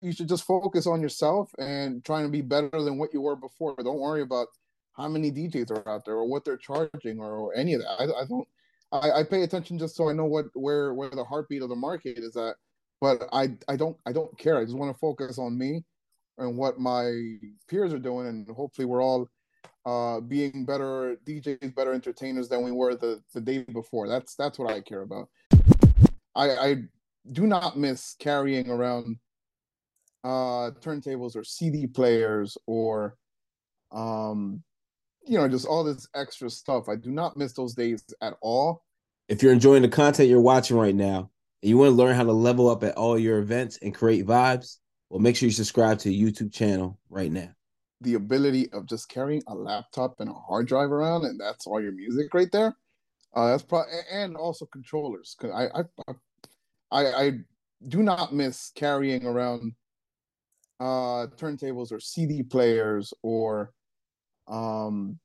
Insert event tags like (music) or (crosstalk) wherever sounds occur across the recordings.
you should just focus on yourself and trying to be better than what you were before. Don't worry about how many DJs are out there or what they're charging or, or any of that. I, I don't. I, I, pay attention just so I know what where where the heartbeat of the market is at. But I I don't I don't care. I just want to focus on me and what my peers are doing, and hopefully we're all uh, being better DJs, better entertainers than we were the the day before. That's that's what I care about. I, I do not miss carrying around uh, turntables or CD players or um, you know just all this extra stuff. I do not miss those days at all. If you're enjoying the content you're watching right now and you want to learn how to level up at all your events and create vibes, well, make sure you subscribe to the YouTube channel right now. The ability of just carrying a laptop and a hard drive around, and that's all your music right there. Uh, that's probably and also controllers. Cause I, I I I do not miss carrying around uh turntables or CD players or um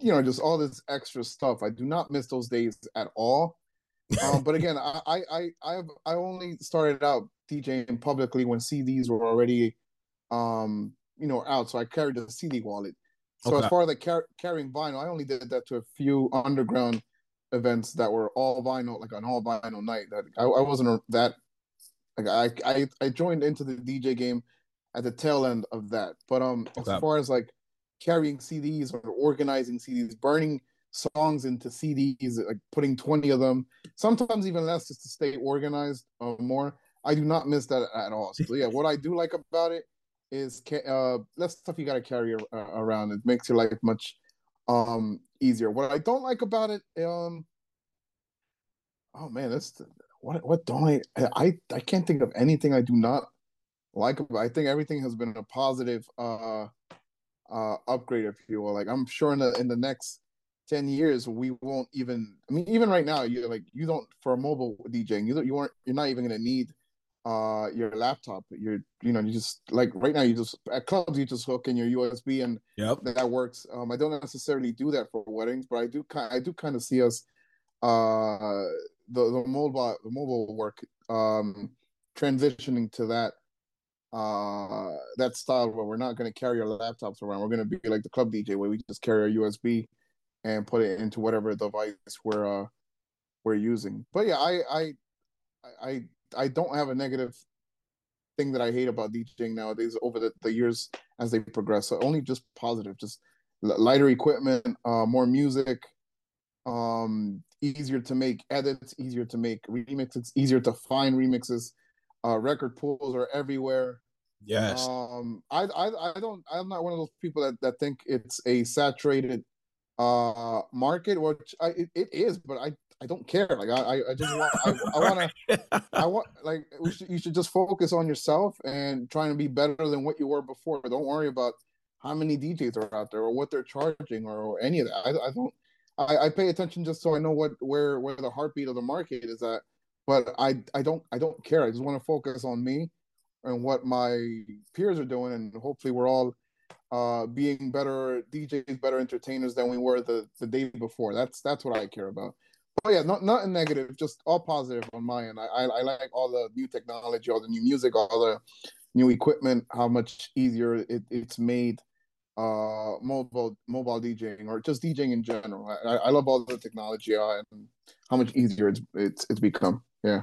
you know just all this extra stuff. I do not miss those days at all. um, but again, I I I have I only started out DJing publicly when CDs were already um you know out, so I carried a CD wallet. So okay. as far as like car- carrying vinyl, I only did that to a few underground events that were all vinyl, like an all vinyl night. That I, I wasn't that like I, I I joined into the DJ game at the tail end of that. But um, okay. as far as like carrying CDs or organizing CDs, burning songs into CDs, like putting twenty of them, sometimes even less, just to stay organized uh, more. I do not miss that at all. So yeah, what I do like about it is uh, less stuff you got to carry uh, around. It makes your life much um easier. What I don't like about it, um, oh man, that's what what don't I I I can't think of anything I do not like. I think everything has been a positive uh uh upgrade, if you will. Like I'm sure in the in the next 10 years we won't even i mean even right now you're like you don't for a mobile djing you don't you aren't you're not even going to need uh your laptop you're you know you just like right now you just at clubs you just hook in your usb and yep. that works um i don't necessarily do that for weddings but i do kind i do kind of see us uh the the mobile the mobile work um transitioning to that uh that style where we're not going to carry our laptops around we're going to be like the club dj where we just carry our usb and put it into whatever device we're uh we're using but yeah i i i I don't have a negative thing that I hate about DJing nowadays over the, the years as they progress. So only just positive, just lighter equipment, uh, more music, um, easier to make edits, easier to make remixes, easier to find remixes. Uh, record pools are everywhere. Yes. Um, I, I, I don't, I'm not one of those people that, that think it's a saturated uh market, which I, it, it is, but I I don't care. Like I, I just want, I, I want (laughs) to, I want like should, you should just focus on yourself and trying to be better than what you were before. Don't worry about how many DJs are out there or what they're charging or, or any of that. I, I don't. I, I pay attention just so I know what where where the heartbeat of the market is at. But I I don't I don't care. I just want to focus on me and what my peers are doing, and hopefully we're all uh being better DJs, better entertainers than we were the the day before. That's that's what I care about. Oh yeah, not nothing negative, just all positive on my end. I, I, I like all the new technology, all the new music, all the new equipment. How much easier it, it's made uh mobile mobile DJing or just DJing in general. I, I love all the technology uh, and how much easier it's it's it's become. Yeah.